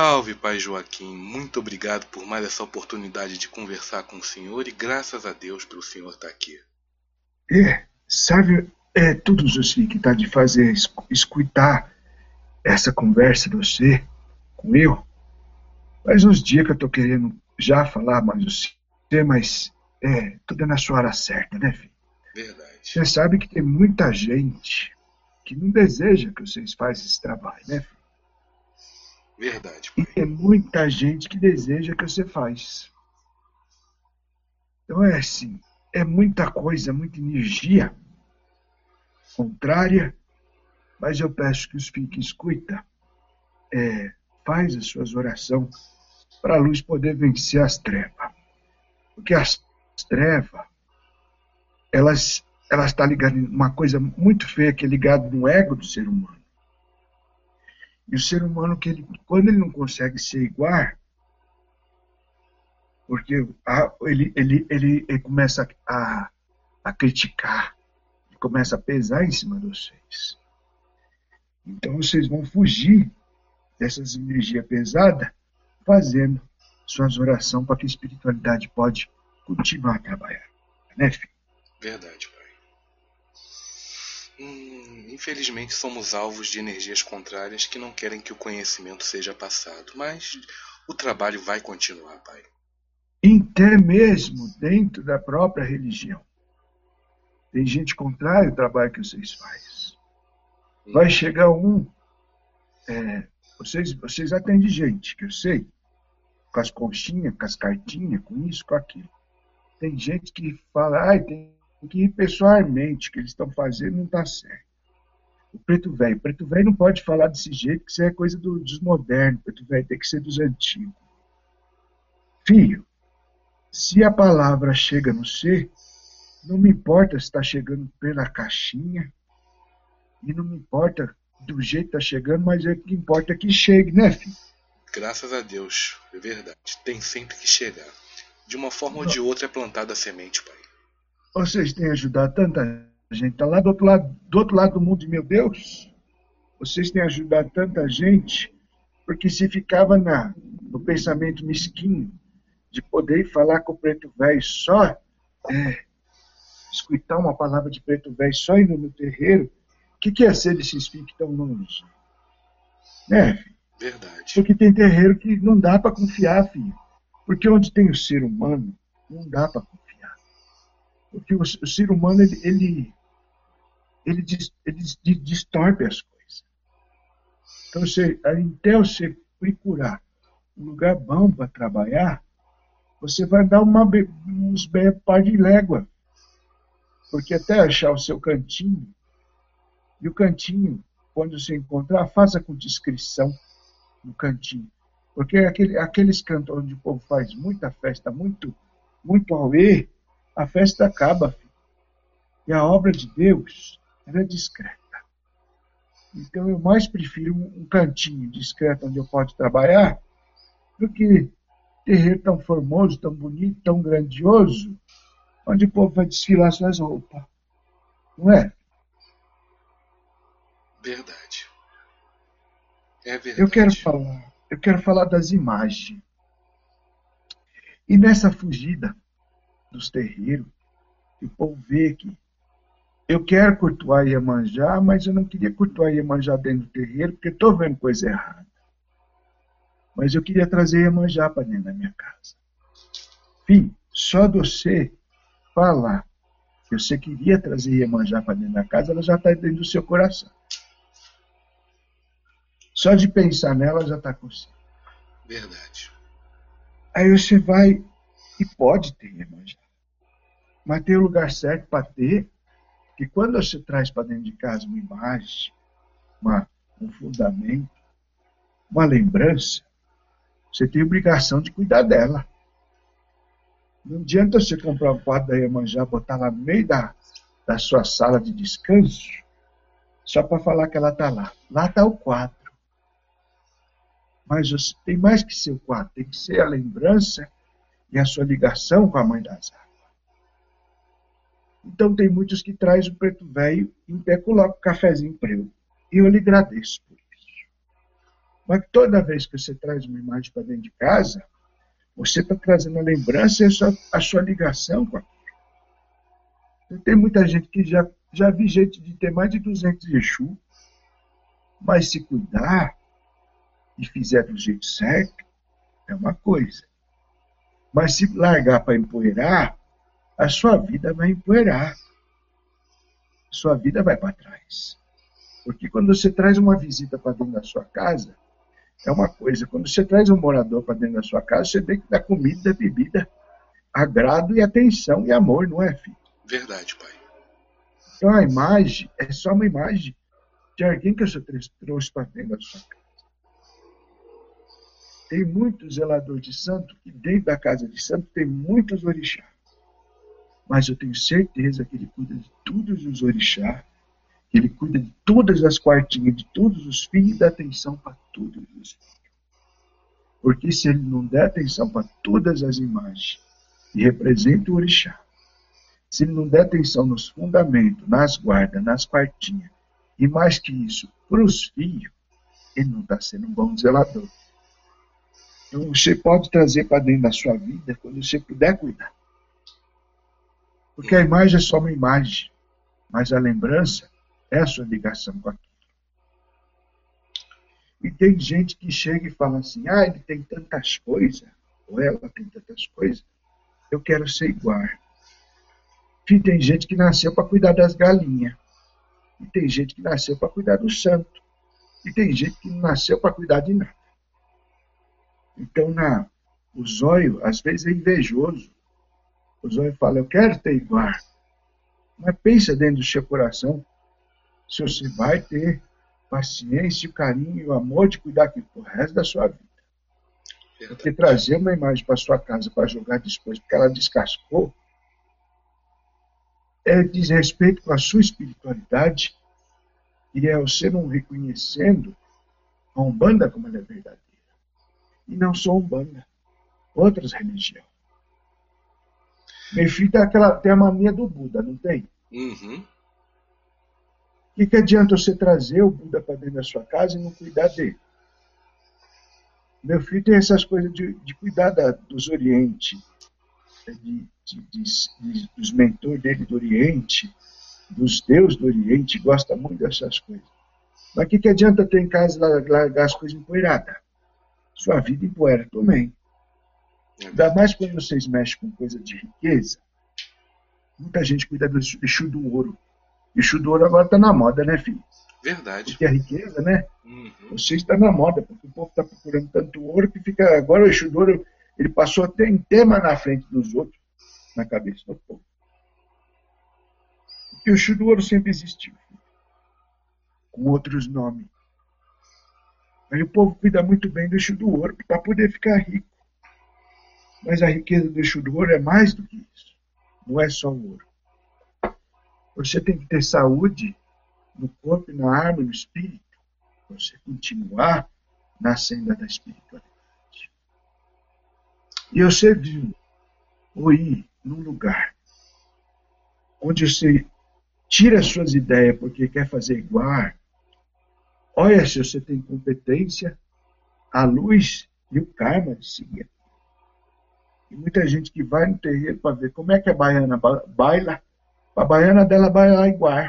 Salve, pai Joaquim. Muito obrigado por mais essa oportunidade de conversar com o senhor e graças a Deus pelo senhor estar aqui. É, sabe, é tudo assim que tá de fazer escutar essa conversa de você com eu. Faz uns dias que eu tô querendo já falar mais você, mas é, tudo é na sua hora certa, né, filho? Verdade. Você sabe que tem muita gente que não deseja que vocês façam esse trabalho, né, filho? Verdade. Pai. E tem muita gente que deseja que você faz. Então é assim, é muita coisa, muita energia contrária, mas eu peço que os filhos que escuta é, faz as suas orações para a luz poder vencer as trevas. Porque as trevas, elas ela está ligada em uma coisa muito feia que é ligado no ego do ser humano. E o ser humano, que ele, quando ele não consegue ser igual, porque ele, ele, ele, ele começa a, a criticar, ele começa a pesar em cima de vocês. Então vocês vão fugir dessas energias pesadas, fazendo suas orações para que a espiritualidade pode continuar a trabalhar. Né, filho? Verdade, pai. Hum, infelizmente somos alvos de energias contrárias que não querem que o conhecimento seja passado, mas o trabalho vai continuar, pai. Até mesmo dentro da própria religião. Tem gente contrária ao trabalho que vocês fazem. Vai hum. chegar um. É, vocês, vocês atendem gente, que eu sei, com as conchinhas, com as cartinhas, com isso, com aquilo. Tem gente que fala, ai, tem que pessoalmente, que eles estão fazendo não está certo. O preto velho, o preto velho não pode falar desse jeito, que isso é coisa do, dos modernos, o preto velho tem que ser dos antigos. Filho, se a palavra chega no ser, não me importa se está chegando pela caixinha, e não me importa do jeito que está chegando, mas é que importa que chegue, né, filho? Graças a Deus, é verdade. Tem sempre que chegar. De uma forma não. ou de outra é plantada a semente, pai. Vocês têm ajudado tanta gente. Está lá do outro, lado, do outro lado do mundo, meu Deus. Vocês têm ajudado tanta gente, porque se ficava na, no pensamento mesquinho de poder falar com o preto velho só, é, escutar uma palavra de preto velho só indo no terreiro, o que, que ia ser desses filhos que estão longe? Né, filho? Verdade. Porque tem terreiro que não dá para confiar, filho. Porque onde tem o ser humano, não dá para confiar. Porque o, o ser humano, ele, ele, ele, ele distorce as coisas. Então, você, até você procurar um lugar bom para trabalhar, você vai dar uma, uns bem par de légua. Porque até achar o seu cantinho, e o cantinho, quando você encontrar, faça com discrição no cantinho. Porque aquele, aqueles cantos onde o povo faz muita festa, muito, muito auê, a festa acaba. Filho. E a obra de Deus é discreta. Então eu mais prefiro um cantinho discreto onde eu posso trabalhar do que terreiro tão formoso, tão bonito, tão grandioso, onde o povo vai desfilar suas roupas. Não é? Verdade. É verdade. Eu quero falar, eu quero falar das imagens. E nessa fugida, dos terreiros, que o povo vê que eu quero cultuar Iemanjá, mas eu não queria cultuar Iemanjá dentro do terreiro, porque estou vendo coisa errada. Mas eu queria trazer Iemanjá para dentro da minha casa. Fim, só de você falar que você queria trazer Iemanjá para dentro da casa, ela já está dentro do seu coração. Só de pensar nela já está você. Verdade. Aí você vai e pode ter Iemanjá mas tem o lugar certo para ter, que quando você traz para dentro de casa uma imagem, uma, um fundamento, uma lembrança, você tem obrigação de cuidar dela. Não adianta você comprar um quadro da Iemanjá, botar lá no meio da, da sua sala de descanso, só para falar que ela está lá. Lá está o quadro. Mas você, tem mais que ser o quadro, tem que ser a lembrança e a sua ligação com a Mãe das Águas. Então tem muitos que traz o preto velho e até coloca o cafezinho eu. E eu lhe agradeço por isso. Mas toda vez que você traz uma imagem para dentro de casa, você está trazendo a lembrança e a sua, a sua ligação com aquilo. Então, tem muita gente que já, já vi gente de ter mais de 200 Exu, mas se cuidar e fizer do jeito certo, é uma coisa. Mas se largar para empoeirar, a sua vida vai empoeirar. Sua vida vai para trás. Porque quando você traz uma visita para dentro da sua casa, é uma coisa. Quando você traz um morador para dentro da sua casa, você tem que dar comida, bebida, agrado e atenção e amor, não é, filho? Verdade, pai. Então a imagem é só uma imagem de alguém que você trouxe para dentro da sua casa. Tem muitos zeladores de santo que dentro da casa de santo tem muitos orixás. Mas eu tenho certeza que ele cuida de todos os orixás, que ele cuida de todas as quartinhas, de todos os filhos e dá atenção para todos os filhos. Porque se ele não der atenção para todas as imagens que representam o orixá, se ele não der atenção nos fundamentos, nas guardas, nas quartinhas, e mais que isso, para os filhos, ele não está sendo um bom zelador. Então você pode trazer para dentro da sua vida quando você puder cuidar. Porque a imagem é só uma imagem, mas a lembrança é a sua ligação com aquilo. E tem gente que chega e fala assim: ah, ele tem tantas coisas, ou ela tem tantas coisas, eu quero ser igual. E tem gente que nasceu para cuidar das galinhas. E tem gente que nasceu para cuidar do santo. E tem gente que não nasceu para cuidar de nada. Então, na, o zóio, às vezes, é invejoso. O zóio fala, eu quero ter igual. Mas pensa dentro do seu coração se você vai ter paciência, o carinho e o amor de cuidar aqui pro resto da sua vida. Porque trazer uma imagem para sua casa para jogar depois, porque ela descascou, é desrespeito com a sua espiritualidade e é você não reconhecendo a Umbanda como ela é verdadeira e não só Umbanda, outras religiões. Meu filho tem, aquela, tem a mania do Buda, não tem? Uhum. O que, que adianta você trazer o Buda para dentro da sua casa e não cuidar dele? Meu filho tem essas coisas de, de cuidar da, dos Oriente, de, de, de, dos mentores dele do Oriente, dos deuses do Oriente, gosta muito dessas coisas. Mas o que, que adianta ter em casa largar as coisas empoeiradas? Sua vida empoeira também. Ainda mais quando vocês mexem com coisa de riqueza. Muita gente cuida do Exu do ouro. Exu do ouro agora está na moda, né, filho? Verdade. Porque a riqueza, né? Uhum. Você está na moda, porque o povo está procurando tanto ouro que fica. Agora o Exu do ouro ele passou até em tema na frente dos outros, na cabeça do povo. Porque o Exu do ouro sempre existiu, filho. com outros nomes. Aí o povo cuida muito bem do eixo do ouro para poder ficar rico. Mas a riqueza do eixo do ouro é mais do que isso. Não é só o ouro. Você tem que ter saúde no corpo, na alma, no espírito. Você continuar na senda da espiritualidade. E você viu ou ir num lugar onde você tira suas ideias porque quer fazer igual, Olha se você tem competência, a luz e o karma de seguir. E muita gente que vai no terreiro para ver como é que a baiana baila, a baiana dela baila igual.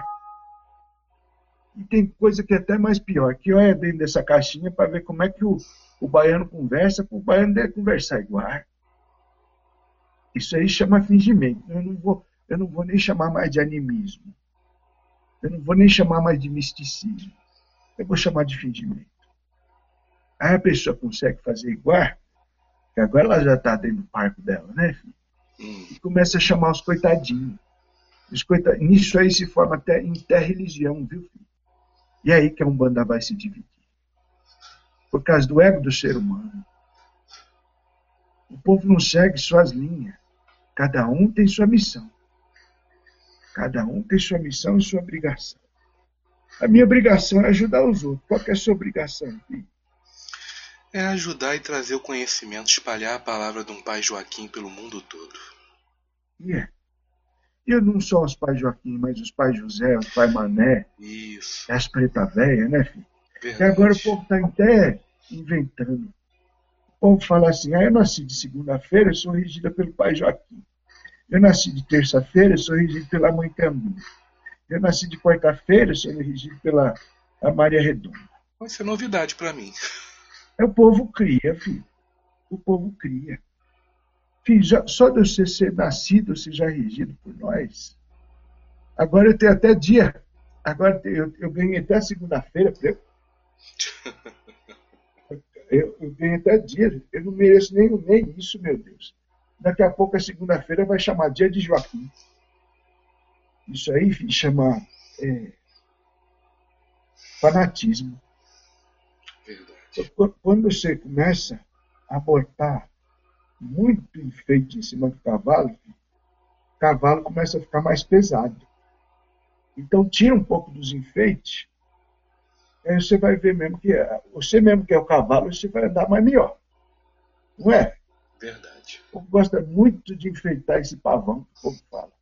E tem coisa que é até mais pior, que olha dentro dessa caixinha para ver como é que o, o baiano conversa, para o baiano deve conversar igual. Isso aí chama fingimento. Eu não vou, eu não vou nem chamar mais de animismo. Eu não vou nem chamar mais de misticismo eu vou chamar de fingimento. Aí a pessoa consegue fazer igual, que agora ela já está dentro do parque dela, né, filho? E começa a chamar os coitadinhos. Os. Nisso aí se forma até interreligião, viu, filho? E aí que a Umbanda vai se dividir. Por causa do ego do ser humano. O povo não segue suas linhas. Cada um tem sua missão. Cada um tem sua missão e sua obrigação. A minha obrigação é ajudar os outros. Qual é a sua obrigação, filho? É ajudar e trazer o conhecimento, espalhar a palavra de um pai Joaquim pelo mundo todo. E é. Eu não só os pais Joaquim, mas os pais José, os pais Mané. Isso. As preta velha, né, filho? Verdade. E agora o povo está até inventando. O povo fala assim: ah, eu nasci de segunda-feira, eu sou regida pelo pai Joaquim. Eu nasci de terça-feira, eu sou regido pela mãe Cambinha. Eu nasci de quarta-feira, sou regido pela a Maria Redonda. Vai ser novidade para mim. É, o povo cria, filho. O povo cria. Filho, já, só de você ser nascido, você já é regido por nós. Agora eu tenho até dia. Agora eu, eu ganhei até segunda-feira. Eu, eu ganhei até dia. Eu não mereço nem, nem isso, meu Deus. Daqui a pouco, a segunda-feira, vai chamar dia de Joaquim. Isso aí chama é, fanatismo. Verdade. Quando você começa a botar muito enfeite em cima do cavalo, o cavalo começa a ficar mais pesado. Então tira um pouco dos enfeites, aí você vai ver mesmo que é, você mesmo que é o cavalo, você vai andar mais melhor. Não é? Verdade. O povo gosta muito de enfeitar esse pavão que o povo fala.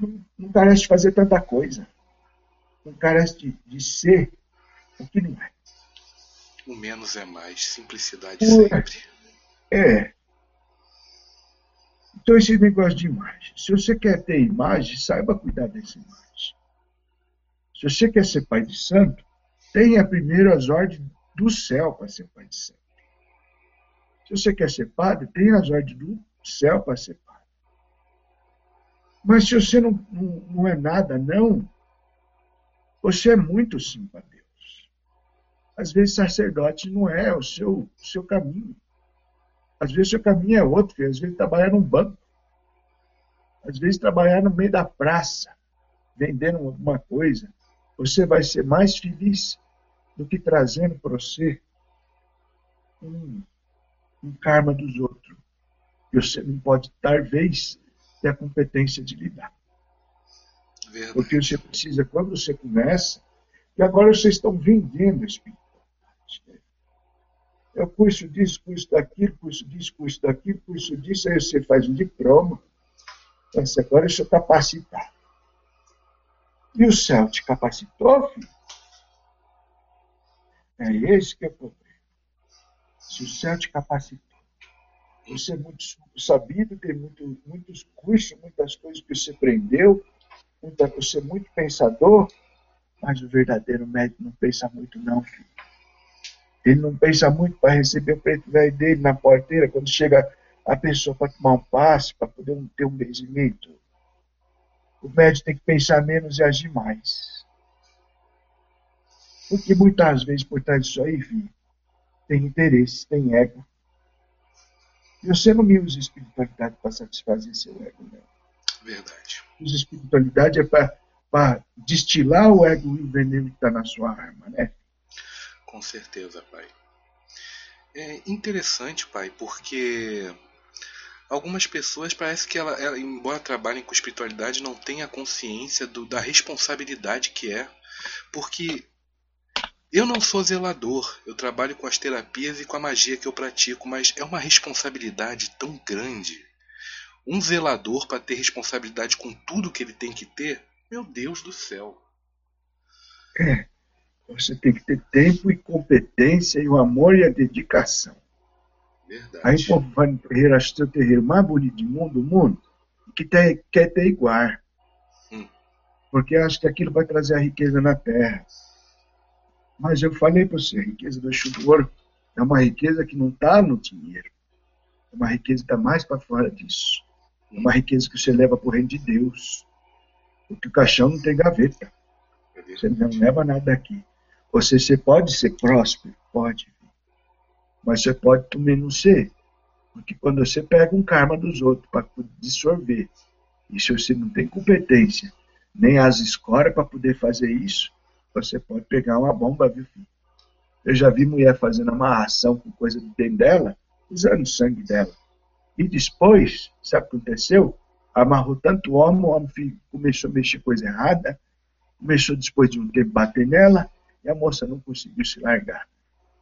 Não, não carece de fazer tanta coisa. Não carece de, de ser o que não é. O menos é mais, simplicidade sempre. É. Então, esse negócio de imagem. Se você quer ter imagem, saiba cuidar dessa imagem. Se você quer ser pai de santo, tenha primeiro as ordens do céu para ser pai de santo. Se você quer ser padre, tenha as ordens do céu para ser. Mas se você não, não, não é nada, não, você é muito sim para Deus. Às vezes, sacerdote não é o seu, o seu caminho. Às vezes, seu caminho é outro. Às vezes, trabalhar num banco. Às vezes, trabalhar no meio da praça, vendendo alguma coisa. Você vai ser mais feliz do que trazendo para você um, um karma dos outros. E você não pode, talvez, ter a competência de lidar. Verdade. Porque você precisa, quando você começa, e agora vocês estão vendendo espírito é o curso disso, curso daquilo, curso disso, curso daquilo, curso disso, aí você faz um diploma. Mas agora deixa eu capacitar. E o céu te capacitou, filho? É esse que é o problema. Se o céu te capacitou, você é muito sabido, tem muito, muitos cursos, muitas coisas que você aprendeu, muita, você é muito pensador, mas o verdadeiro médico não pensa muito, não, filho. Ele não pensa muito para receber o preto velho dele na porteira, quando chega a pessoa para tomar um passe, para poder ter um benzimento. O médico tem que pensar menos e agir mais. Porque muitas vezes por trás disso aí, filho, tem interesse, tem ego. E você não me usa espiritualidade para satisfazer seu ego, não. Verdade. Usa espiritualidade é para destilar o ego e o veneno que está na sua arma, né? Com certeza, pai. É interessante, pai, porque algumas pessoas parece que ela, ela, embora trabalhem com espiritualidade, não têm a consciência do, da responsabilidade que é, porque eu não sou zelador, eu trabalho com as terapias e com a magia que eu pratico, mas é uma responsabilidade tão grande. Um zelador para ter responsabilidade com tudo que ele tem que ter, meu Deus do céu. É, você tem que ter tempo e competência e o amor e a dedicação. Verdade. Aí o povo vai no terreiro, acha o terreiro mais bonito do mundo, do mundo, que tem, quer ter igual. Hum. Porque acha que aquilo vai trazer a riqueza na terra. Mas eu falei para você, a riqueza do chuva ouro é uma riqueza que não está no dinheiro. É uma riqueza que está mais para fora disso. É uma riqueza que você leva para o reino de Deus. Porque o caixão não tem gaveta. Você não leva nada daqui. Você, você pode ser próspero? Pode. Mas você pode também não ser. Porque quando você pega um karma dos outros para dissolver, e se você não tem competência, nem as escoras para poder fazer isso, você pode pegar uma bomba, viu, filho? Eu já vi mulher fazendo amarração com coisa dentro dela, usando sangue dela. E depois, sabe o que aconteceu? Amarrou tanto o homem, o homem começou a mexer coisa errada, começou depois de um tempo bater nela, e a moça não conseguiu se largar.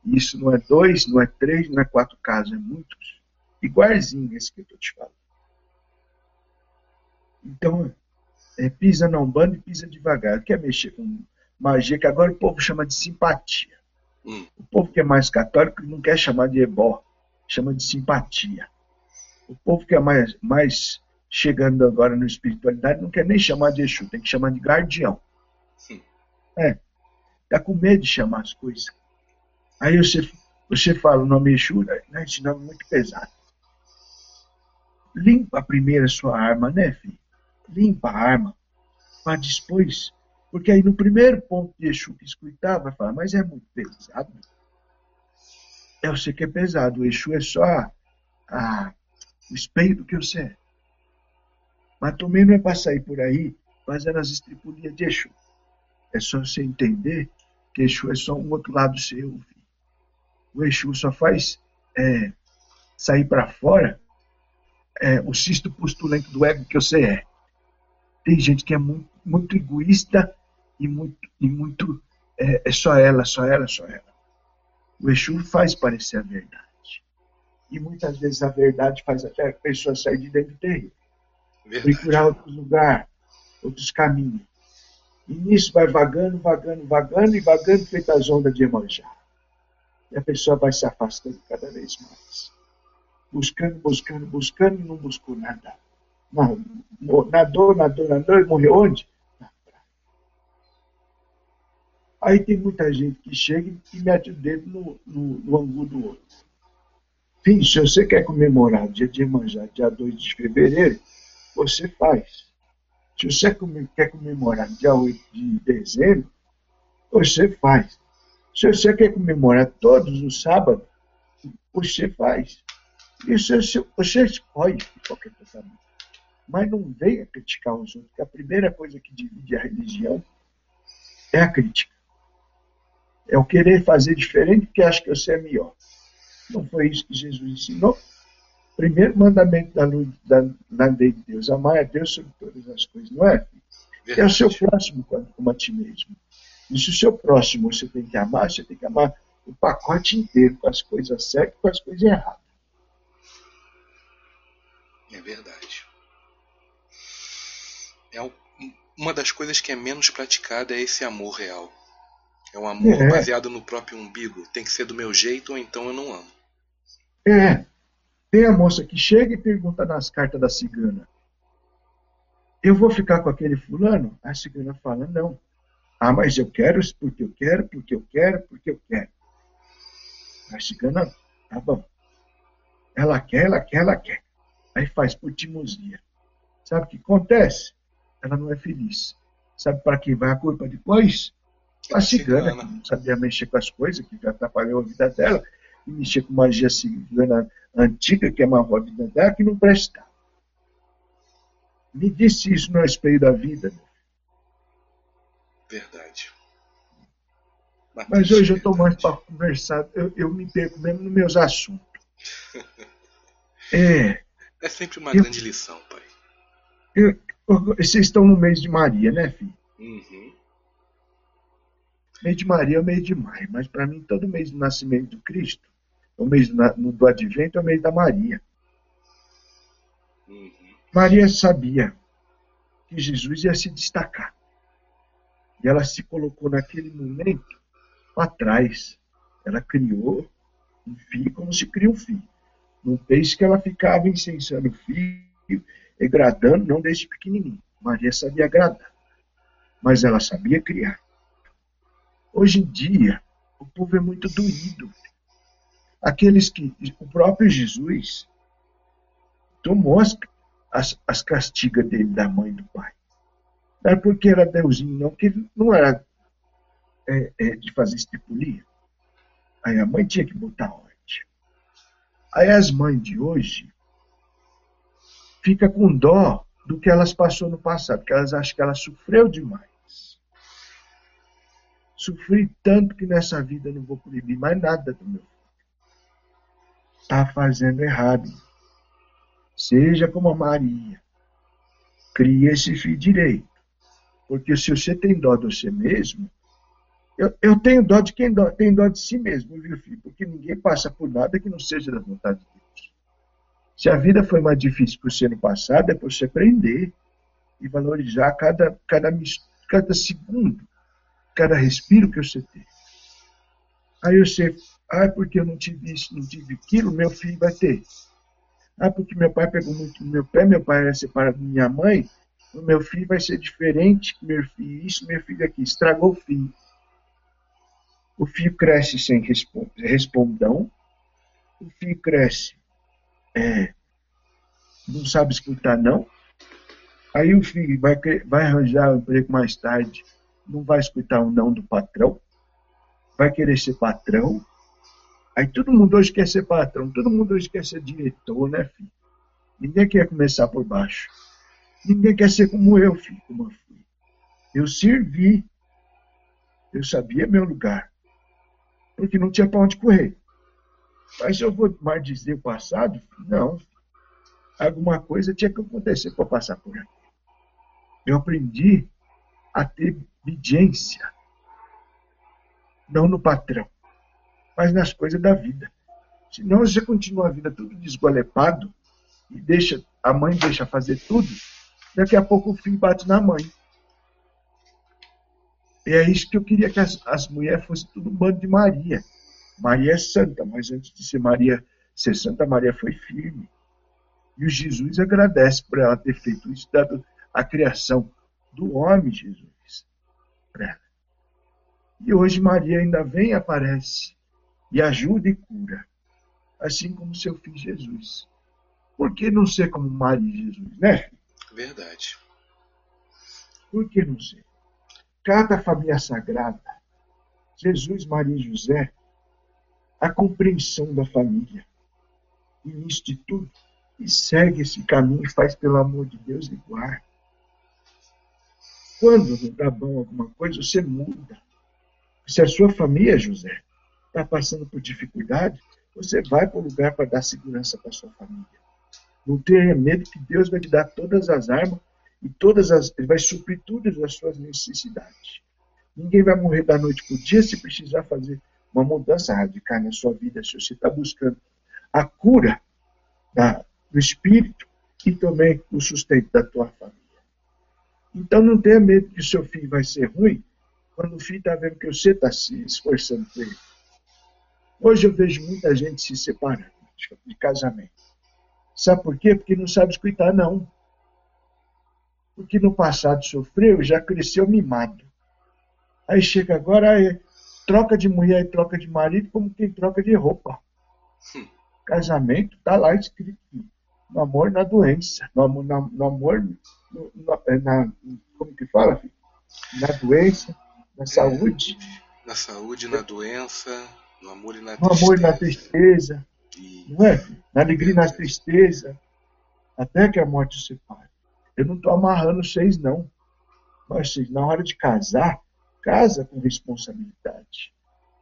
E isso não é dois, não é três, não é quatro casos, é muitos. Igualzinho esse que eu estou te falando. Então, é, pisa não bando e pisa devagar. Quer mexer com magia que agora o povo chama de simpatia. Hum. O povo que é mais católico não quer chamar de ebó, chama de simpatia. O povo que é mais, mais chegando agora na espiritualidade não quer nem chamar de Exu, tem que chamar de guardião. Sim. É. Tá com medo de chamar as coisas. Aí você, você fala o nome Exu, né? esse nome é muito pesado. Limpa primeiro a sua arma, né, filho? Limpa a arma. Para depois. Porque aí no primeiro ponto de Exu que escutar, vai falar, mas é muito pesado. É você que é pesado. O Exu é só a, a, o espelho do que você é. Mas também não é para sair por aí fazendo as estripulias de Exu. É só você entender que Exu é só um outro lado seu. O Exu só faz é, sair para fora é, o cisto postulante do ego que você é. Tem gente que é muito, muito egoísta e muito, e muito é, é só ela, só ela, só ela. O Exu faz parecer a verdade. E muitas vezes a verdade faz até a pessoa sair de dentro do terreno procurar outro lugar, outros caminhos. E nisso vai vagando, vagando, vagando e vagando feito as ondas de Emanjá. E a pessoa vai se afastando cada vez mais. Buscando, buscando, buscando e não buscou nada. Não, nadou, nadou, nadou e morreu onde? Na praia. Aí tem muita gente que chega e mete o dedo no, no, no ângulo do outro. Enfim, se você quer comemorar dia de Emanjá, dia 2 de fevereiro, você faz. Se você quer comemorar dia 8 de dezembro, você faz. Se você quer comemorar todos os sábados, você faz. Isso você escolhe qualquer pensamento. Mas não venha criticar os outros, porque a primeira coisa que divide a religião é a crítica. É o querer fazer diferente porque acha que você é melhor. Não foi isso que Jesus ensinou primeiro mandamento da, luz, da, da lei de Deus, amar a Deus sobre todas as coisas, não é? Verdade. É o seu próximo como a ti mesmo. E se o seu próximo você tem que amar, você tem que amar o pacote inteiro, com as coisas certas e com as coisas erradas. É verdade. É uma das coisas que é menos praticada é esse amor real. É um amor é. baseado no próprio umbigo. Tem que ser do meu jeito ou então eu não amo. É. Tem a moça que chega e pergunta nas cartas da cigana: Eu vou ficar com aquele fulano? A cigana fala: Não. Ah, mas eu quero porque eu quero, porque eu quero, porque eu quero. A cigana, tá bom. Ela quer, ela quer, ela quer. Aí faz por timosia. Sabe o que acontece? Ela não é feliz. Sabe para quem vai a culpa depois? A cigana, que não sabia mexer com as coisas, que já atrapalhou a vida dela, e mexer com magia cigana antiga, que é uma a vida dela, que não prestava. Me disse isso no espelho da vida. Verdade. Mas, Mas hoje eu estou mais para conversar, eu, eu, me perco mesmo nos meus assuntos. é. É sempre uma eu, grande lição, pai. Eu, vocês estão no mês de Maria, né, filho? Uhum. Mês de Maria é o mês de maio, mas para mim todo mês do nascimento do Cristo o mês do advento é o mês da Maria. Uhum. Maria sabia que Jesus ia se destacar. E ela se colocou naquele momento para trás. Ela criou um filho como se cria um filho. Não fez que ela ficava incensando o filho, agradando, não desde pequenininho. Maria sabia agradar, mas ela sabia criar. Hoje em dia, o povo é muito doído aqueles que o próprio Jesus tomou as, as, as castigas dele da mãe e do pai. Não era porque era Deusinho, não, porque não era é, é, de fazer estipulia. Aí a mãe tinha que botar ordem. Aí as mães de hoje fica com dó do que elas passou no passado, porque elas acham que ela sofreu demais. Sofri tanto que nessa vida não vou proibir mais nada do meu está fazendo errado. Seja como a Maria. Crie esse filho direito. Porque se você tem dó de você mesmo, eu, eu tenho dó de quem dó, tem dó de si mesmo, viu, filho? Porque ninguém passa por nada que não seja da vontade de Deus. Se a vida foi mais difícil por ser no passado, é para você aprender e valorizar cada, cada, cada segundo cada respiro que você tem. Aí você, ah, porque eu não tive isso, não tive aquilo, meu filho vai ter. Ah, porque meu pai pegou muito no meu pé, meu pai era separado da minha mãe, o meu filho vai ser diferente, meu filho isso, meu filho aqui, estragou o filho. O filho cresce sem respondão, o filho cresce, é, não sabe escutar não, aí o filho vai, vai arranjar um emprego mais tarde, não vai escutar o não do patrão, vai querer ser patrão, Aí todo mundo hoje quer ser patrão, todo mundo hoje quer ser diretor, né, filho? Ninguém quer começar por baixo. Ninguém quer ser como eu, filho, como eu fui. Eu servi. Eu sabia meu lugar. Porque não tinha para onde correr. Mas eu vou mais dizer o passado? Não. Alguma coisa tinha que acontecer para passar por aqui. Eu aprendi a ter obediência. Não no patrão mas nas coisas da vida. Senão você continua a vida tudo desgolepado e deixa a mãe deixa fazer tudo, daqui a pouco o filho bate na mãe. E é isso que eu queria que as, as mulheres fossem tudo um bando de Maria. Maria é santa, mas antes de ser Maria ser santa, Maria foi firme. E o Jesus agradece por ela ter feito isso, dado a criação do homem Jesus E hoje Maria ainda vem e aparece e ajuda e cura, assim como seu filho Jesus. Por que não ser como Maria e Jesus, né? Verdade. Por que não ser? Cada família sagrada, Jesus, Maria e José, a compreensão da família, início de tudo, e segue esse caminho e faz pelo amor de Deus igual. Quando não dá bom alguma coisa, você muda. Se a sua família, José, está passando por dificuldade, você vai para o lugar para dar segurança para sua família. Não tenha medo que Deus vai te dar todas as armas e todas as, ele vai suprir todas as suas necessidades. Ninguém vai morrer da noite para o dia se precisar fazer uma mudança radical na sua vida, se você está buscando a cura da, do espírito e também o sustento da tua família. Então não tenha medo que o seu filho vai ser ruim quando o filho está vendo que você está se esforçando por ele. Hoje eu vejo muita gente se separando de casamento. Sabe por quê? Porque não sabe escutar, não. Porque no passado sofreu e já cresceu mimado. Aí chega agora, aí, troca de mulher e troca de marido como quem troca de roupa. Hum. Casamento está lá escrito. No amor, na doença. No na, no amor no, no, é, na, como que fala? Filho? Na doença, na saúde. Na saúde, na doença no amor e na no tristeza. amor e na tristeza. E... Não é? Na alegria e na tristeza. Até que a morte se separe. Eu não estou amarrando vocês, não. Mas na hora de casar, casa com responsabilidade.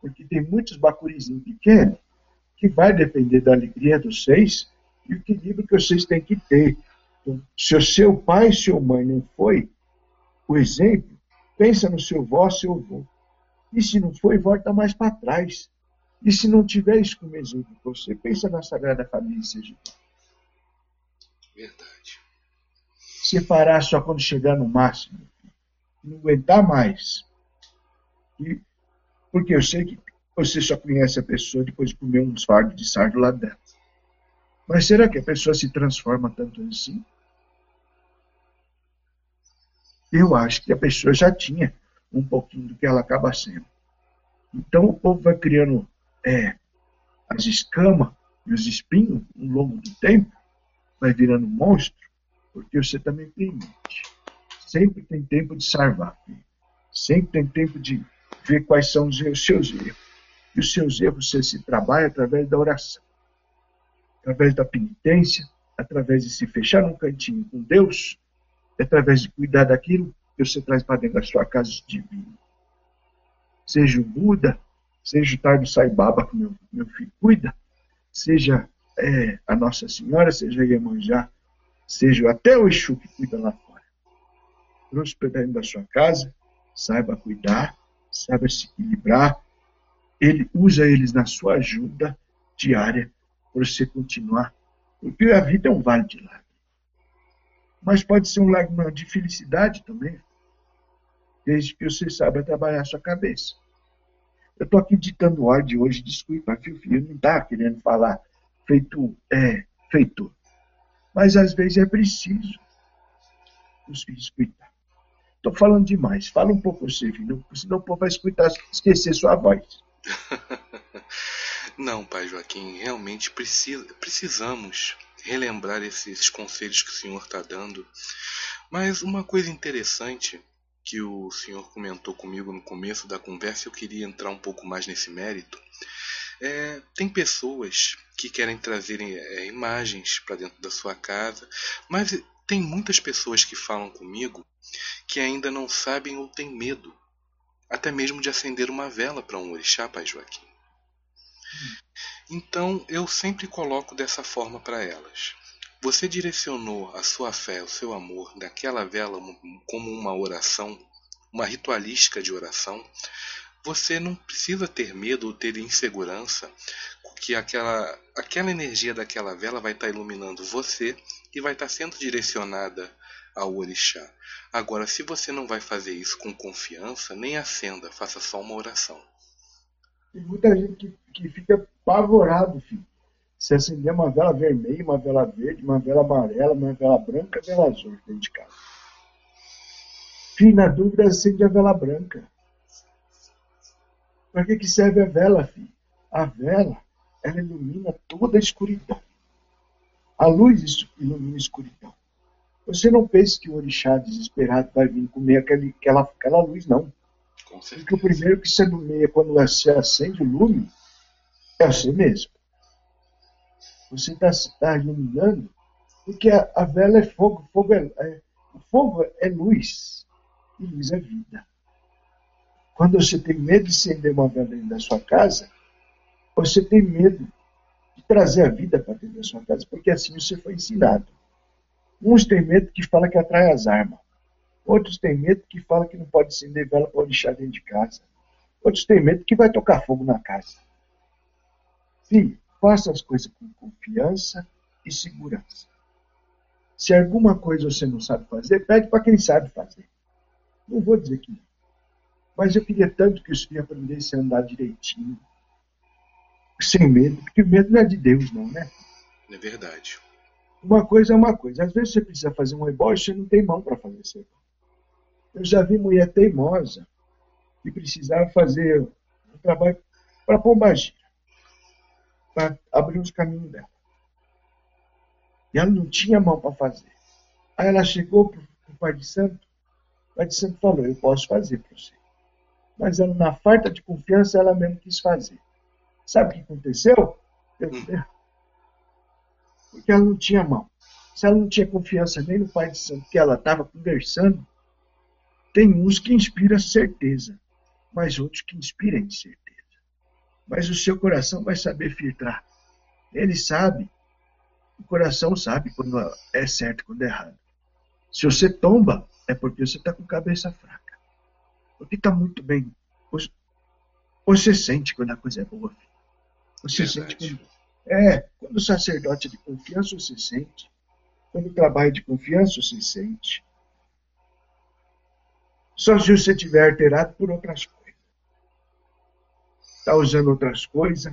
Porque tem muitos bacurizinhos pequenos que vai depender da alegria dos seis e o equilíbrio que vocês têm que ter. Então, se o seu pai sua mãe não foi o exemplo, pensa no seu vó, seu avô. E se não foi, volta mais para trás. E se não tiver isso como exemplo, você pensa na Sagrada Família seja Verdade. Separar só quando chegar no máximo. Não aguentar mais. E, porque eu sei que você só conhece a pessoa depois de comer uns fardos de sardo lá dentro. Mas será que a pessoa se transforma tanto assim? Eu acho que a pessoa já tinha um pouquinho do que ela acaba sendo. Então o povo vai criando é, as escamas e os espinhos ao longo do tempo, vai virando monstro, porque você também tem mente. Sempre tem tempo de salvar, sempre tem tempo de ver quais são os seus erros. E os seus erros você se trabalha através da oração, através da penitência, através de se fechar num cantinho com Deus, através de cuidar daquilo que você traz para dentro da sua casa divina. Seja o Buda, seja o Tardo Saibaba, que meu, meu filho cuida, seja é, a Nossa Senhora, seja Iemanjá, seja até o Exu que cuida lá fora. Trouxe para dentro da sua casa, saiba cuidar, saiba se equilibrar, ele usa eles na sua ajuda diária para você continuar. Porque a vida é um vale de lágrimas. Mas pode ser um lágrima de felicidade também. desde que você saiba trabalhar a sua cabeça. Eu estou aqui ditando ordem hoje, desculpa, filho, filho não está querendo falar feito, é, feitor. Mas às vezes é preciso os filhos escutar. Estou falando demais. Fala um pouco você, filho, senão o povo vai escutar, esquecer sua voz. Não, pai Joaquim, realmente precisa, precisamos relembrar esses conselhos que o senhor está dando. Mas uma coisa interessante que o senhor comentou comigo no começo da conversa, eu queria entrar um pouco mais nesse mérito. É, tem pessoas que querem trazer é, imagens para dentro da sua casa, mas tem muitas pessoas que falam comigo que ainda não sabem ou têm medo, até mesmo de acender uma vela para um orixá, Pai Joaquim. Então eu sempre coloco dessa forma para elas. Você direcionou a sua fé, o seu amor daquela vela como uma oração, uma ritualística de oração. Você não precisa ter medo ou ter insegurança que aquela, aquela energia daquela vela vai estar iluminando você e vai estar sendo direcionada ao orixá. Agora, se você não vai fazer isso com confiança, nem acenda, faça só uma oração. Tem muita gente que, que fica apavorado, filho. Se acender uma vela vermelha, uma vela verde, uma vela amarela, uma vela branca, vela azul dentro de casa. Filho, na dúvida, acende a vela branca. Para que, que serve a vela, filho? A vela, ela ilumina toda a escuridão. A luz ilumina a escuridão. Você não pense que o orixá desesperado vai vir comer aquele, aquela, aquela luz, não. Porque o primeiro que se ilumina quando você acende o lume é você mesmo. Você está tá iluminando, porque a, a, vela é fogo, fogo é, é, o fogo é luz, e luz é vida. Quando você tem medo de acender uma vela dentro da sua casa, você tem medo de trazer a vida para dentro da sua casa, porque assim você foi ensinado. Uns têm medo que fala que atrai as armas. Outros têm medo que fala que não pode acender vela para deixar dentro de casa. Outros têm medo que vai tocar fogo na casa. Filho, Faça as coisas com confiança e segurança. Se alguma coisa você não sabe fazer, pede para quem sabe fazer. Não vou dizer que não. Mas eu queria tanto que os filhos aprendessem a andar direitinho, sem medo, porque o medo não é de Deus, não, né? É verdade. Uma coisa é uma coisa. Às vezes você precisa fazer um ebó e você não tem mão para fazer esse ebó. Eu já vi mulher teimosa que precisava fazer um trabalho para pombagira para abrir os caminhos dela. E ela não tinha mão para fazer. Aí ela chegou para o pai de santo, o pai de santo falou, eu posso fazer para você. Mas ela, na falta de confiança, ela mesmo quis fazer. Sabe o que aconteceu? Eu, hum. porque ela não tinha mão. Se ela não tinha confiança nem no pai de santo que ela estava conversando, tem uns que inspiram certeza, mas outros que inspiram incerteza mas o seu coração vai saber filtrar. Ele sabe, o coração sabe quando é certo e quando é errado. Se você tomba, é porque você está com cabeça fraca. Porque está muito bem. Você sente quando a coisa é boa. Você Verdade. sente quando. É, quando o sacerdote é de confiança, você sente. Quando o trabalho é de confiança, você sente. Só se você estiver alterado por outras coisas está usando outras coisas,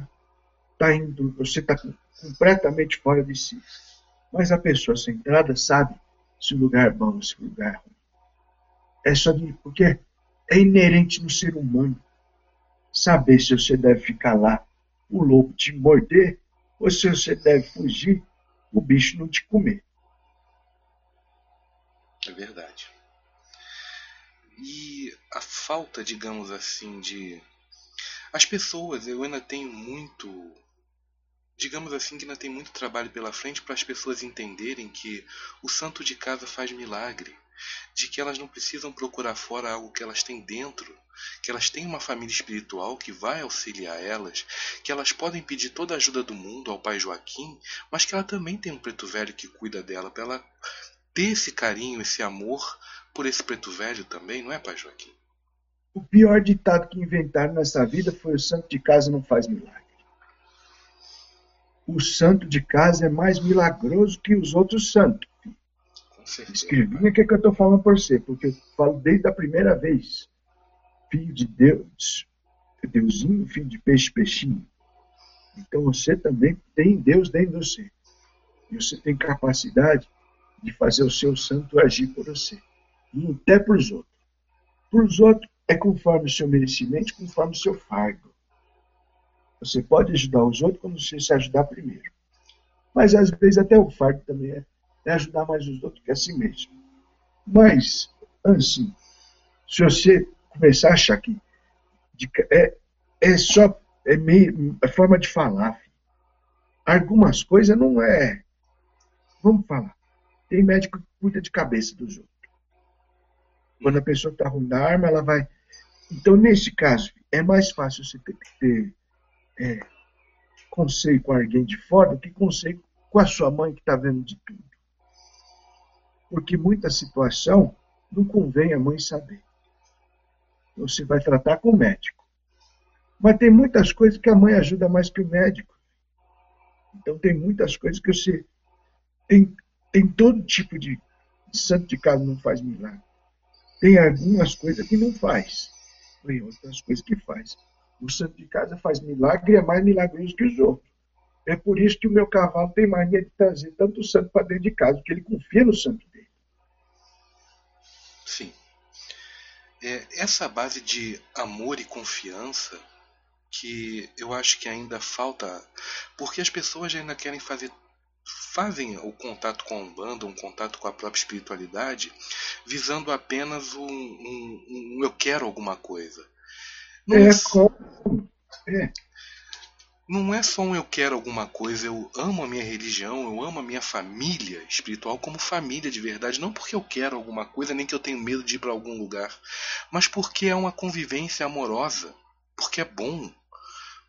tá indo, você está completamente fora de si. Mas a pessoa centrada sabe se o lugar é bom, se o lugar é ruim. É só de, porque é inerente no ser humano saber se você deve ficar lá, o lobo te morder, ou se você deve fugir, o bicho não te comer. É verdade. E a falta, digamos assim, de as pessoas, eu ainda tenho muito. Digamos assim que ainda tem muito trabalho pela frente para as pessoas entenderem que o santo de casa faz milagre, de que elas não precisam procurar fora algo que elas têm dentro, que elas têm uma família espiritual que vai auxiliar elas, que elas podem pedir toda a ajuda do mundo ao pai Joaquim, mas que ela também tem um preto velho que cuida dela, para ela ter esse carinho, esse amor por esse preto velho também, não é, pai Joaquim? O pior ditado que inventaram nessa vida foi o santo de casa não faz milagre. O santo de casa é mais milagroso que os outros santos. Escrevinha, o que, é que eu estou falando por você? Porque eu falo desde a primeira vez. Filho de Deus, Deusinho, filho de peixe, peixinho. Então você também tem Deus dentro de você. E você tem capacidade de fazer o seu santo agir por você. Até para os outros. Para os outros é conforme o seu merecimento, conforme o seu fardo. Você pode ajudar os outros quando você se ajudar primeiro. Mas às vezes até o fardo também é, é ajudar mais os outros que a si mesmo. Mas, assim, se você começar a achar que é, é só é meio, é forma de falar. Algumas coisas não é. Vamos falar. Tem médico que cuida de cabeça dos outros. Quando a pessoa está ruim da arma, ela vai. Então, nesse caso, é mais fácil você ter que ter é, conselho com alguém de fora do que conselho com a sua mãe que está vendo de tudo. Porque muita situação não convém a mãe saber. Você vai tratar com o médico. Mas tem muitas coisas que a mãe ajuda mais que o médico. Então tem muitas coisas que você tem, tem todo tipo de, santo de casa não faz milagre. Tem algumas coisas que não faz. Tem outras coisas que faz. O santo de casa faz milagre e é mais milagroso que os outros. É por isso que o meu cavalo tem mania de trazer tanto santo para dentro de casa, porque ele confia no santo dele. Sim. É, essa base de amor e confiança que eu acho que ainda falta, porque as pessoas ainda querem fazer fazem o contato com a Umbanda, um contato com a própria espiritualidade, visando apenas um, um, um eu quero alguma coisa. Não é, é, é. Não é só um eu quero alguma coisa, eu amo a minha religião, eu amo a minha família espiritual como família de verdade, não porque eu quero alguma coisa, nem que eu tenho medo de ir para algum lugar, mas porque é uma convivência amorosa, porque é bom,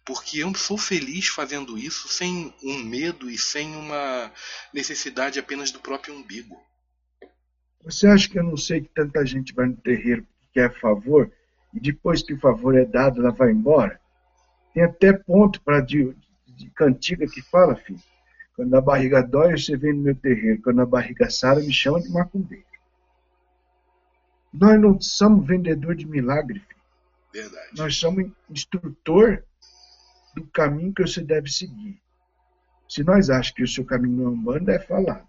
porque eu sou feliz fazendo isso sem um medo e sem uma necessidade apenas do próprio umbigo. Você acha que eu não sei que tanta gente vai no terreiro que quer favor e depois que o favor é dado, ela vai embora? Tem até ponto para de, de cantiga que fala, filho. Quando a barriga dói, você vem no meu terreiro. Quando a barriga sara, me chama de macumbeiro. Nós não somos vendedor de milagre, filho. Verdade. Nós somos instrutor do caminho que você deve seguir. Se nós achamos que o seu caminho é Umbanda, é falar.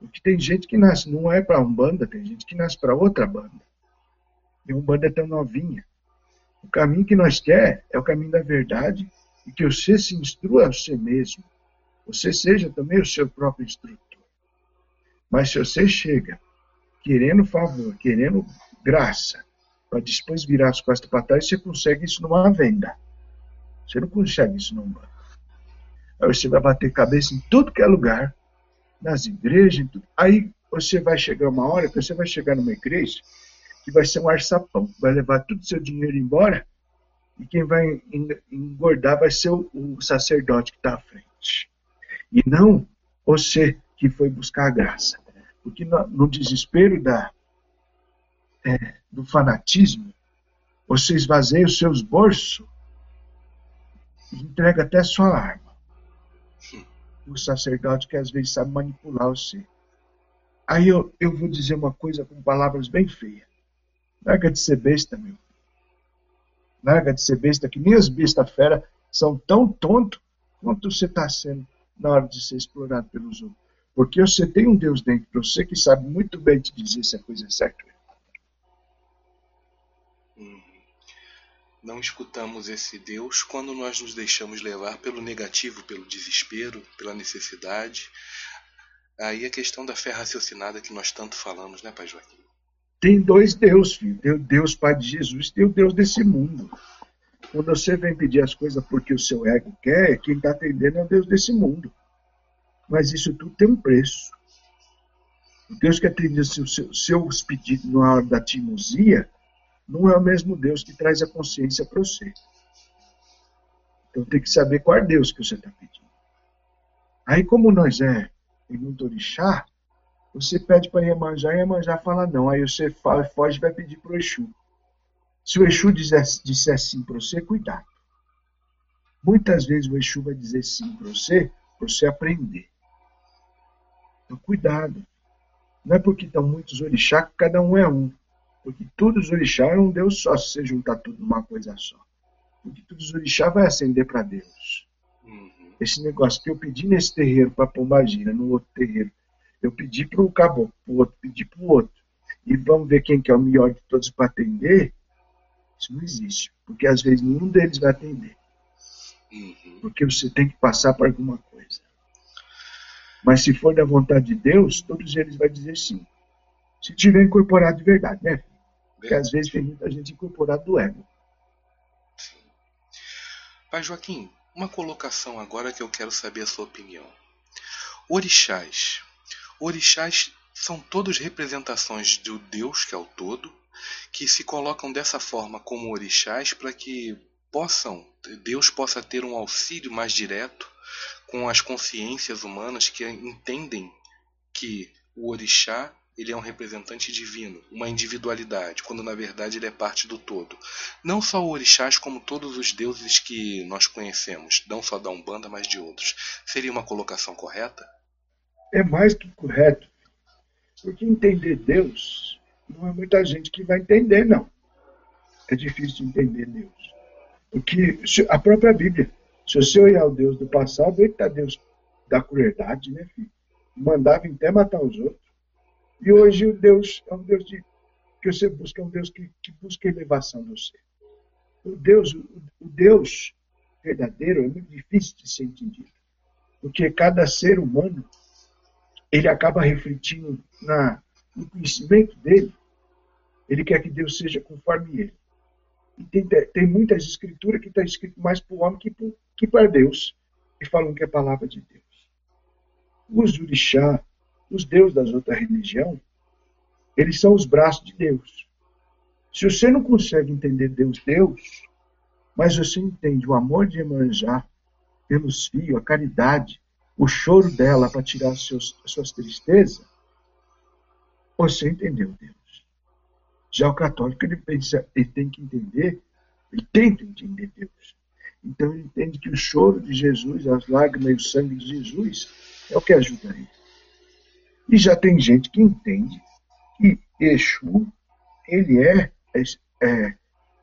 Porque tem gente que nasce, não é para Umbanda, tem gente que nasce para outra banda. E Umbanda é tão novinha. O caminho que nós quer é o caminho da verdade e que você se instrua a você mesmo. Você seja também o seu próprio instrutor. Mas se você chega querendo favor, querendo graça, para depois virar as costas para trás, você consegue isso numa venda. Você não consegue isso num banco. Aí você vai bater cabeça em tudo que é lugar, nas igrejas, em tudo. Aí você vai chegar uma hora que você vai chegar numa igreja que vai ser um arçapão, vai levar todo o seu dinheiro embora e quem vai engordar vai ser o, o sacerdote que está à frente. E não você que foi buscar a graça. Porque no, no desespero da, é, do fanatismo, você esvazeia os seus bolsos entrega até sua arma. O sacerdote que às vezes sabe manipular você. Aí eu, eu vou dizer uma coisa com palavras bem feias. Larga de ser besta, meu. Larga de ser besta, que nem as bestas fera são tão tontos quanto você está sendo na hora de ser explorado pelos outros. Porque você tem um Deus dentro de você que sabe muito bem te dizer se a coisa é certa ou errada. Não escutamos esse Deus quando nós nos deixamos levar pelo negativo, pelo desespero, pela necessidade. Aí a questão da fé raciocinada que nós tanto falamos, né, Pai Joaquim? Tem dois deuses, filho. Deus Pai de Jesus tem o Deus desse mundo. Quando você vem pedir as coisas porque o seu ego quer, quem está atendendo é o Deus desse mundo. Mas isso tudo tem um preço. O Deus que atende seus, seus pedidos na hora da timosia não é o mesmo Deus que traz a consciência para você. Então tem que saber qual é Deus que você está pedindo. Aí, como nós é em muito orixá, você pede para Iemanjá Iemanjá fala não. Aí você fala, foge e vai pedir para o Exu. Se o Exu disser, disser sim para você, cuidado. Muitas vezes o Exu vai dizer sim para você, para você aprender. Então, cuidado. Não é porque estão muitos orixás que cada um é um. Porque todos os orixás é um Deus só, se você juntar tudo numa coisa só. Porque todos os orixás vai ascender para Deus. Uhum. Esse negócio que eu pedi nesse terreiro para Pombagira, no outro terreiro, eu pedi para o caboclo, para o outro, pedi para o outro. E vamos ver quem que é o melhor de todos para atender. Isso não existe. Porque às vezes nenhum deles vai atender. Uhum. Porque você tem que passar por alguma coisa. Mas se for da vontade de Deus, todos eles vão dizer sim. Se tiver incorporado de verdade, né? Porque às vezes tem muita gente incorporada do ego. Pai Joaquim, uma colocação agora que eu quero saber a sua opinião. Orixás. Orixás são todos representações do Deus, que é o todo, que se colocam dessa forma como orixás para que possam, Deus possa ter um auxílio mais direto com as consciências humanas que entendem que o orixá ele é um representante divino, uma individualidade, quando na verdade ele é parte do todo. Não só o orixás, como todos os deuses que nós conhecemos, não só da Umbanda, mas de outros. Seria uma colocação correta? É mais que correto. Porque entender Deus não é muita gente que vai entender, não. É difícil entender Deus. Porque a própria Bíblia, se você olhar o Deus do passado, ele está Deus da crueldade, né, filho? Mandava até matar os outros. E hoje o Deus é um Deus de, que você busca, é um Deus que, que busca elevação do ser. O Deus, o, o Deus verdadeiro é muito difícil de ser entendido. Porque cada ser humano, ele acaba refletindo na, no conhecimento dele, ele quer que Deus seja conforme ele. E tem, tem muitas escrituras que está escrito mais para o homem que, que para Deus, e falam que é a palavra de Deus. Os orixá, os deuses das outras religiões, eles são os braços de Deus. Se você não consegue entender Deus, Deus, mas você entende o amor de Emanjá pelos filhos, a caridade, o choro dela para tirar seus, suas tristezas, você entendeu Deus. Já o católico, ele, pensa, ele tem que entender, ele tenta entender Deus. Então ele entende que o choro de Jesus, as lágrimas e o sangue de Jesus é o que ajuda ele. E já tem gente que entende que Exu, ele é, é, é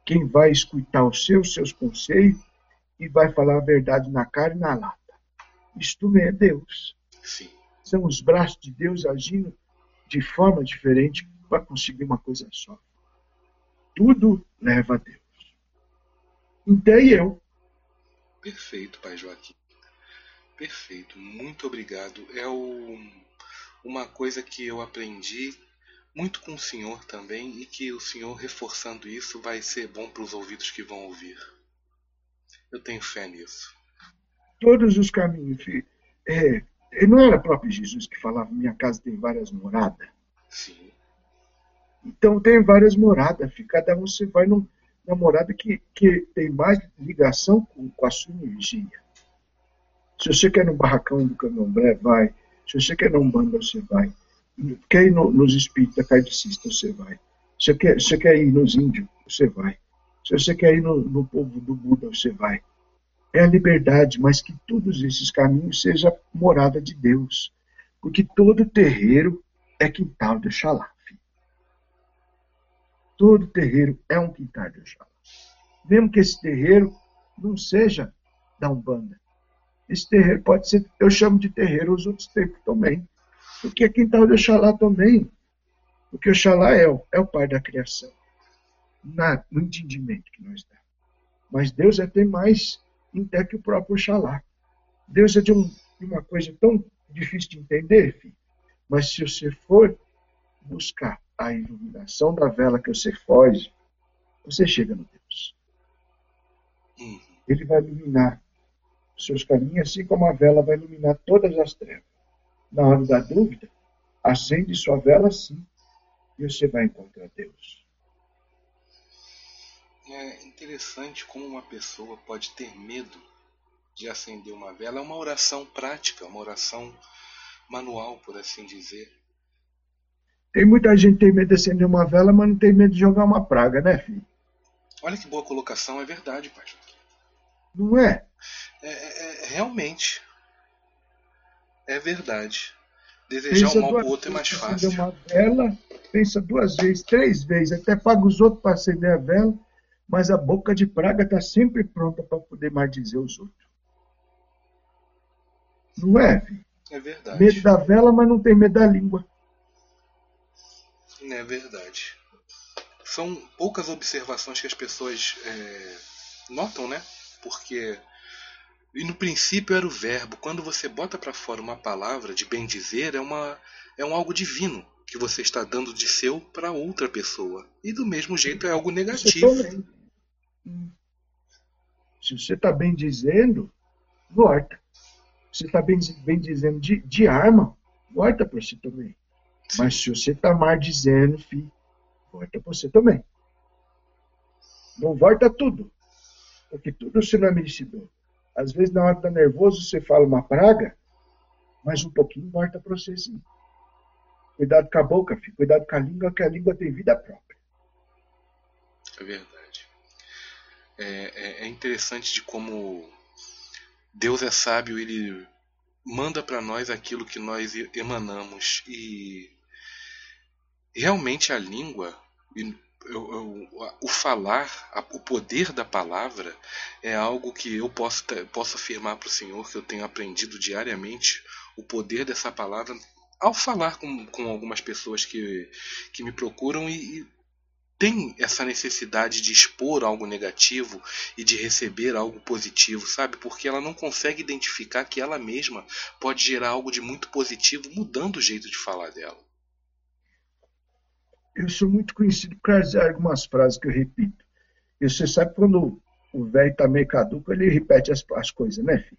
quem vai escutar os seus, seus conselhos e vai falar a verdade na cara e na lata. Isto também é Deus. Sim. São os braços de Deus agindo de forma diferente para conseguir uma coisa só. Tudo leva a Deus. Então eu. Perfeito, Pai Joaquim. Perfeito. Muito obrigado. É o uma coisa que eu aprendi muito com o Senhor também e que o Senhor reforçando isso vai ser bom para os ouvidos que vão ouvir. Eu tenho fé nisso. Todos os caminhos. É, não era próprio Jesus que falava: minha casa tem várias moradas? Sim. Então tem várias moradas. Cada um você vai num, numa morada que, que tem mais ligação com, com a sua energia. Se você quer no barracão do candomblé, vai. Se você quer num banda, você vai. Quer ir no, nos espíritos kardecista, você vai. Se você, quer, você quer ir nos índios, você vai. Se você quer ir no, no povo do Buda, você vai. É a liberdade, mas que todos esses caminhos sejam morada de Deus. Porque todo terreiro é quintal de Oxalá. Todo terreiro é um quintal de Oxalá. Mesmo que esse terreiro não seja da Umbanda. Esse terreiro pode ser, eu chamo de terreiro os outros tempos também. Porque é quintal de Oxalá também. Porque Oxalá é o, é o pai da criação. Na, no entendimento que nós damos. Mas Deus é até mais até que o próprio Oxalá. Deus é de, um, de uma coisa tão difícil de entender, filho. Mas se você for buscar a iluminação da vela que você foge, você chega no Deus. Uhum. Ele vai iluminar seus caminhos, assim como a vela vai iluminar todas as trevas. Na hora da dúvida, acende sua vela sim, e você vai encontrar Deus. É interessante como uma pessoa pode ter medo de acender uma vela. É uma oração prática, uma oração manual, por assim dizer. Tem muita gente que tem medo de acender uma vela, mas não tem medo de jogar uma praga, né, filho? Olha que boa colocação, é verdade, pai. Não é? É, é, é realmente. É verdade. Desejar pensa o mal pro outro é mais fácil. Uma vela, pensa duas vezes, três vezes, até paga os outros para acender a vela, mas a boca de praga está sempre pronta para poder mais dizer os outros. Não é, filho? É verdade. Medo da vela, mas não tem medo da língua. É verdade. São poucas observações que as pessoas é, notam, né? Porque e no princípio era o verbo. Quando você bota para fora uma palavra de bem dizer, é uma é um algo divino que você está dando de seu para outra pessoa. E do mesmo jeito é algo negativo. Se você está bem dizendo, volta. Você está bem, bem dizendo de, de arma, volta para você também. Sim. Mas se você está mal dizendo, filho, volta para você também. Não volta tudo. Porque tudo você não é merecedor. Às vezes, na hora que tá nervoso, você fala uma praga, mas um pouquinho volta para você sim. Cuidado com a boca, filho. Cuidado com a língua, que a língua tem vida própria. É verdade. É, é, é interessante de como Deus é sábio, ele manda para nós aquilo que nós emanamos e realmente a língua, o falar, o poder da palavra é algo que eu posso, posso afirmar para o Senhor que eu tenho aprendido diariamente o poder dessa palavra ao falar com, com algumas pessoas que, que me procuram e, e tem essa necessidade de expor algo negativo e de receber algo positivo, sabe? Porque ela não consegue identificar que ela mesma pode gerar algo de muito positivo mudando o jeito de falar dela. Eu sou muito conhecido por algumas frases que eu repito. E você sabe quando o velho está meio caduco, ele repete as, as coisas, né, filho?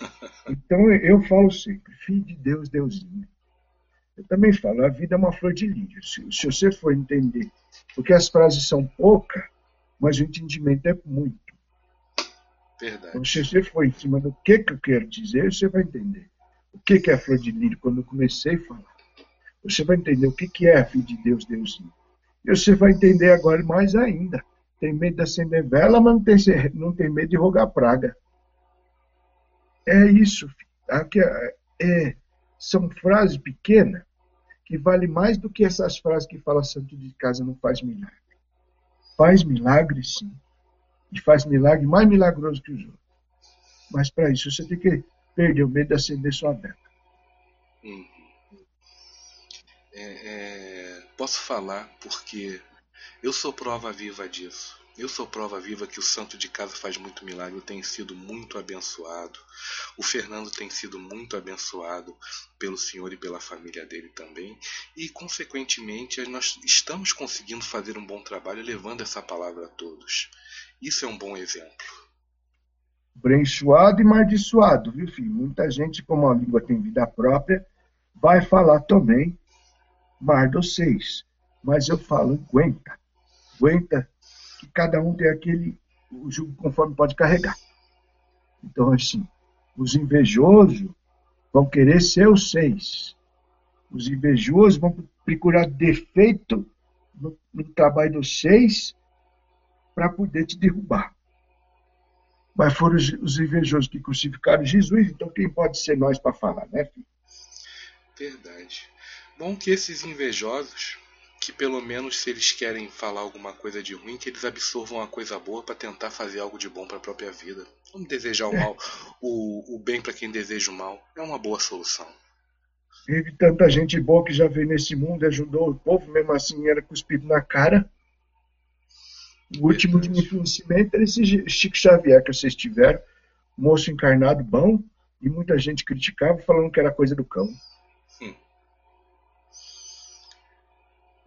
Então eu falo sempre, filho de Deus, Deusinho. Eu também falo, a vida é uma flor de lírio. Se, se você for entender, porque as frases são poucas, mas o entendimento é muito. Verdade. Então, se você for em cima do que, que eu quero dizer, você vai entender. O que, que é a flor de lírio quando eu comecei a falar. Você vai entender o que, é a filha de Deus, Deusinho. E você vai entender agora mais ainda. Tem medo de acender vela, mas não tem, não tem medo de rogar praga. É isso. Aqui é, é, são frases pequenas, que vale mais do que essas frases que fala santo de casa não faz milagre. Faz milagre, sim. E faz milagre mais milagroso que os outros. Mas para isso você tem que perder o medo de acender sua vela. Hum. É, é, posso falar porque eu sou prova viva disso. Eu sou prova viva que o santo de casa faz muito milagre, eu tenho sido muito abençoado. O Fernando tem sido muito abençoado pelo Senhor e pela família dele também. E, consequentemente, nós estamos conseguindo fazer um bom trabalho levando essa palavra a todos. Isso é um bom exemplo. Brençoado e maldiçoado, viu, filho? Muita gente, como a língua tem vida própria, vai falar também mar dos seis. Mas eu falo, aguenta. Aguenta que cada um tem aquele o jugo conforme pode carregar. Então, assim, os invejosos vão querer ser os seis. Os invejosos vão procurar defeito no, no trabalho dos seis para poder te derrubar. Mas foram os, os, invejosos que crucificaram Jesus, então quem pode ser nós para falar, né, filho? Verdade. Bom que esses invejosos que pelo menos se eles querem falar alguma coisa de ruim, que eles absorvam a coisa boa para tentar fazer algo de bom para a própria vida. Vamos desejar o mal, o, o bem para quem deseja o mal. É uma boa solução. Teve tanta gente boa que já veio nesse mundo e ajudou o povo, mesmo assim era cuspido na cara. O último de influenciamento era esse Chico Xavier que vocês tiveram, moço encarnado bom, e muita gente criticava falando que era coisa do cão.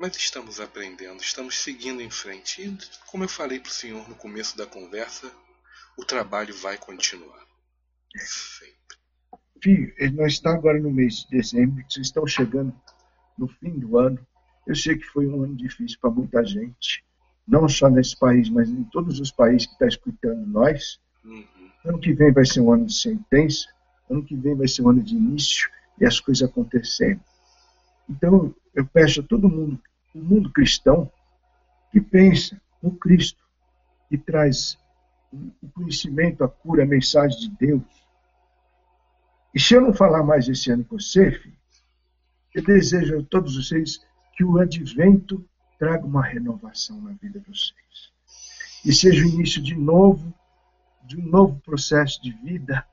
Mas estamos aprendendo, estamos seguindo em frente. E, como eu falei para o senhor no começo da conversa, o trabalho vai continuar. Sempre. Filho, nós estamos agora no mês de dezembro, vocês estão chegando no fim do ano. Eu sei que foi um ano difícil para muita gente, não só nesse país, mas em todos os países que estão tá escutando nós. Uhum. Ano que vem vai ser um ano de sentença, ano que vem vai ser um ano de início e as coisas acontecendo. Então, eu peço a todo mundo o mundo cristão que pensa no Cristo, que traz o conhecimento, a cura, a mensagem de Deus. E se eu não falar mais esse ano com você, filho, Eu desejo a todos vocês que o advento traga uma renovação na vida de vocês. E seja o início de novo, de um novo processo de vida,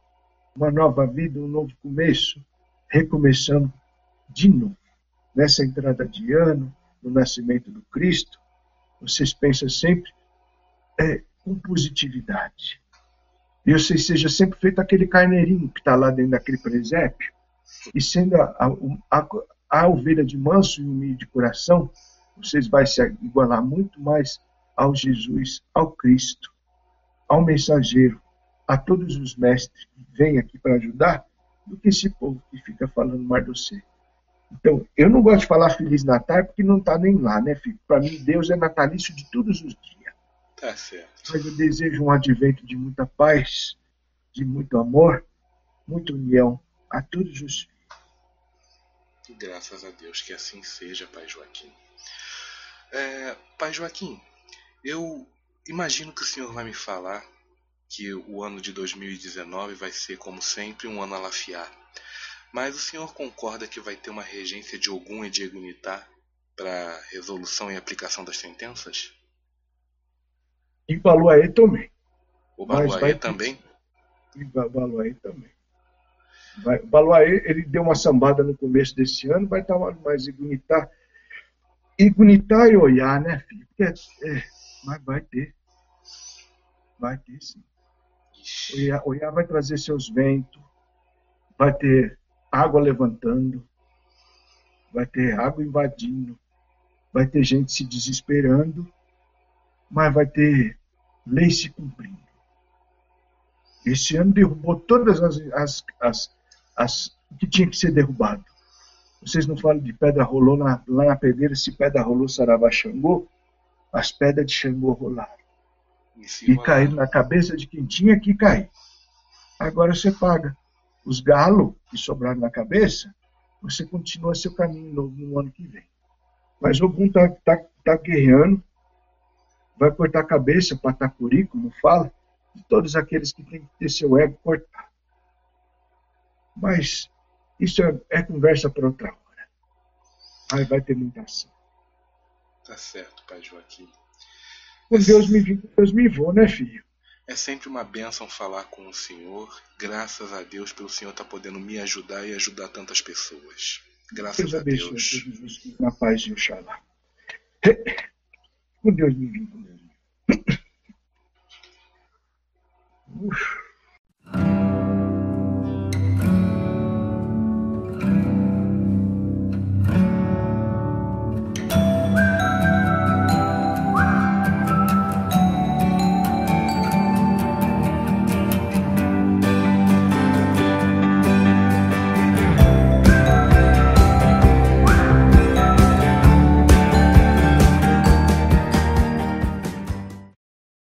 uma nova vida, um novo começo, recomeçando de novo. Nessa entrada de ano, no nascimento do Cristo, vocês pensam sempre é, com positividade. E você seja sempre feito aquele carneirinho que está lá dentro daquele presépio, e sendo a, a, a, a ovelha de manso e humilde de coração, vocês vão se igualar muito mais ao Jesus, ao Cristo, ao mensageiro, a todos os mestres que vêm aqui para ajudar, do que esse povo que fica falando mais de você. Então, eu não gosto de falar Feliz Natal porque não está nem lá, né, filho? Para mim, Deus é natalício de todos os dias. Tá certo. Mas eu desejo um advento de muita paz, de muito amor, muita união a todos os filhos. Graças a Deus que assim seja, Pai Joaquim. É, pai Joaquim, eu imagino que o senhor vai me falar que o ano de 2019 vai ser, como sempre, um ano a lafiar. Mas o senhor concorda que vai ter uma regência de Ogum e de Egunitá para resolução e aplicação das sentenças? E Baluaê também. O Baluaê também? E Baluaê também. Vai, ele deu uma sambada no começo desse ano, vai estar mais Igunitá. Igunitá e Oiá, né, filho? É, é, mas vai ter. Vai ter, sim. Oiá, Oiá vai trazer seus ventos, vai ter água levantando, vai ter água invadindo, vai ter gente se desesperando, mas vai ter lei se cumprindo. Esse ano derrubou todas as, as, as, as que tinha que ser derrubado. Vocês não falam de pedra rolou na, lá na pedreira, se pedra rolou Saravá Xangô, as pedras de Xangô rolaram. E, e caíram na cabeça de quem tinha que cair. Agora você paga. Os galos que sobraram na cabeça, você continua seu caminho no, no ano que vem. Mas Ogum está tá, tá guerreando, vai cortar a cabeça, patacuri, como fala, de todos aqueles que têm que ter seu ego cortado. Mas isso é, é conversa para outra hora. Aí vai ter muita ação. Tá certo, pai Joaquim. Com Deus me viu, Deus me vou, né, filho? É sempre uma bênção falar com o Senhor. Graças a Deus pelo Senhor estar podendo me ajudar e ajudar tantas pessoas. Graças a Deus. Na paz de Oxalá. Com Deus me vindo. Ufa.